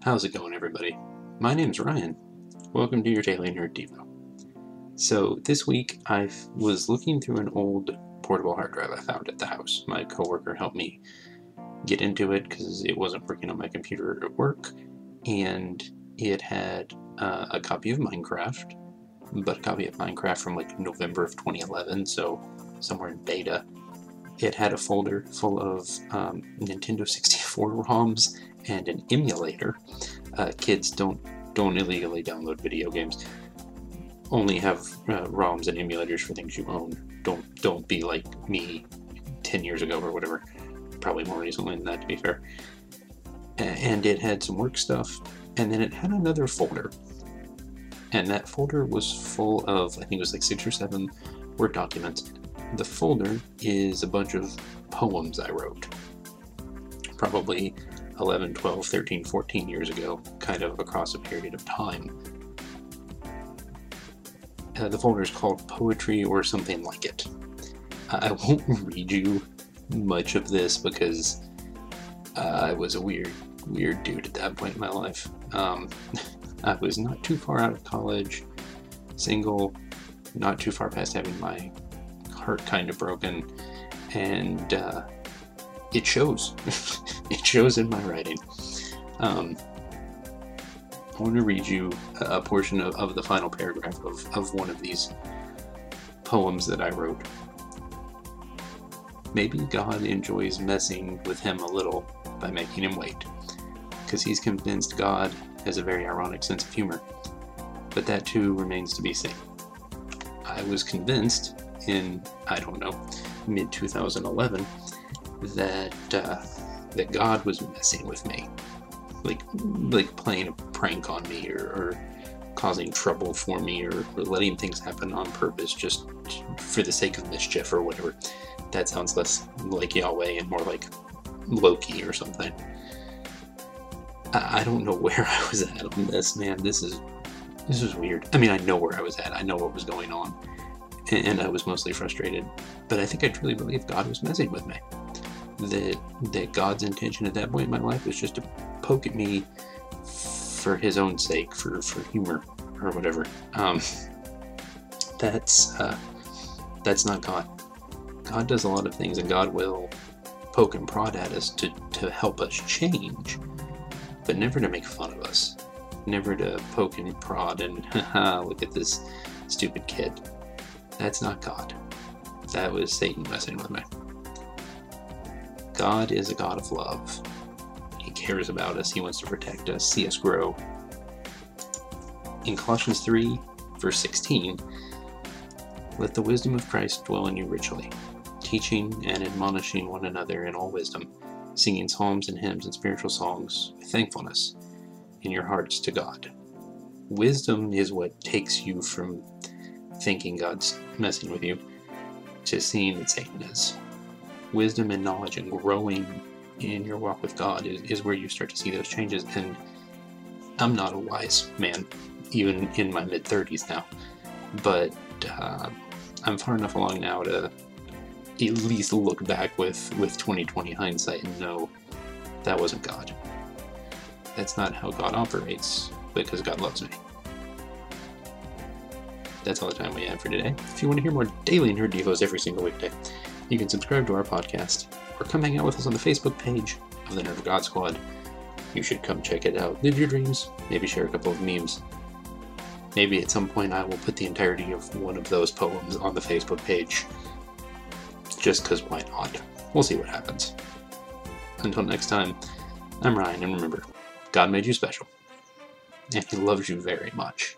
How's it going, everybody? My name's Ryan. Welcome to your Daily Nerd Devo. So, this week I was looking through an old portable hard drive I found at the house. My coworker helped me get into it because it wasn't working on my computer at work, and it had uh, a copy of Minecraft, but a copy of Minecraft from like November of 2011, so somewhere in beta. It had a folder full of um, Nintendo 64 ROMs and an emulator. Uh, kids don't don't illegally download video games. Only have uh, ROMs and emulators for things you own. Don't don't be like me, ten years ago or whatever. Probably more recently than that, to be fair. And it had some work stuff, and then it had another folder. And that folder was full of, I think it was like six or seven Word documents. The folder is a bunch of poems I wrote. Probably 11, 12, 13, 14 years ago, kind of across a period of time. Uh, the folder is called Poetry or something like it. I won't read you much of this because uh, I was a weird, weird dude at that point in my life. Um, I was not too far out of college, single, not too far past having my heart kind of broken, and uh, it shows. it shows in my writing. Um, I want to read you a portion of, of the final paragraph of, of one of these poems that I wrote. Maybe God enjoys messing with him a little by making him wait, because he's convinced God has a very ironic sense of humor. But that too remains to be seen. I was convinced in, I don't know, mid 2011 that uh, that God was messing with me, like like playing a prank on me or, or causing trouble for me or, or, letting things happen on purpose just for the sake of mischief or whatever. That sounds less like Yahweh and more like Loki or something. I, I don't know where I was at on this, man. This is this is weird. I mean, I know where I was at. I know what was going on, and, and I was mostly frustrated. But I think I truly believe God was messing with me that that God's intention at that point in my life was just to poke at me for His own sake, for for humor or whatever. Um, that's uh, that's not God. God does a lot of things, and God will poke and prod at us to to help us change, but never to make fun of us. Never to poke and prod and look at this stupid kid. That's not God. That was Satan messing with me. God is a God of love. He cares about us, He wants to protect us, see us grow. In Colossians 3, verse 16, let the wisdom of Christ dwell in you richly, teaching and admonishing one another in all wisdom, singing psalms and hymns and spiritual songs with thankfulness in your hearts to God. Wisdom is what takes you from thinking God's messing with you to seeing that Satan is wisdom and knowledge and growing in your walk with God is, is where you start to see those changes. And I'm not a wise man, even in my mid 30s now, but uh, I'm far enough along now to at least look back with, with 2020 hindsight and know that wasn't God. That's not how God operates because God loves me. That's all the time we have for today. If you want to hear more daily nerd devos every single weekday, you can subscribe to our podcast or come hang out with us on the Facebook page of the Nerd God Squad. You should come check it out. Live your dreams, maybe share a couple of memes. Maybe at some point I will put the entirety of one of those poems on the Facebook page. Just because why not? We'll see what happens. Until next time, I'm Ryan, and remember, God made you special, and He loves you very much.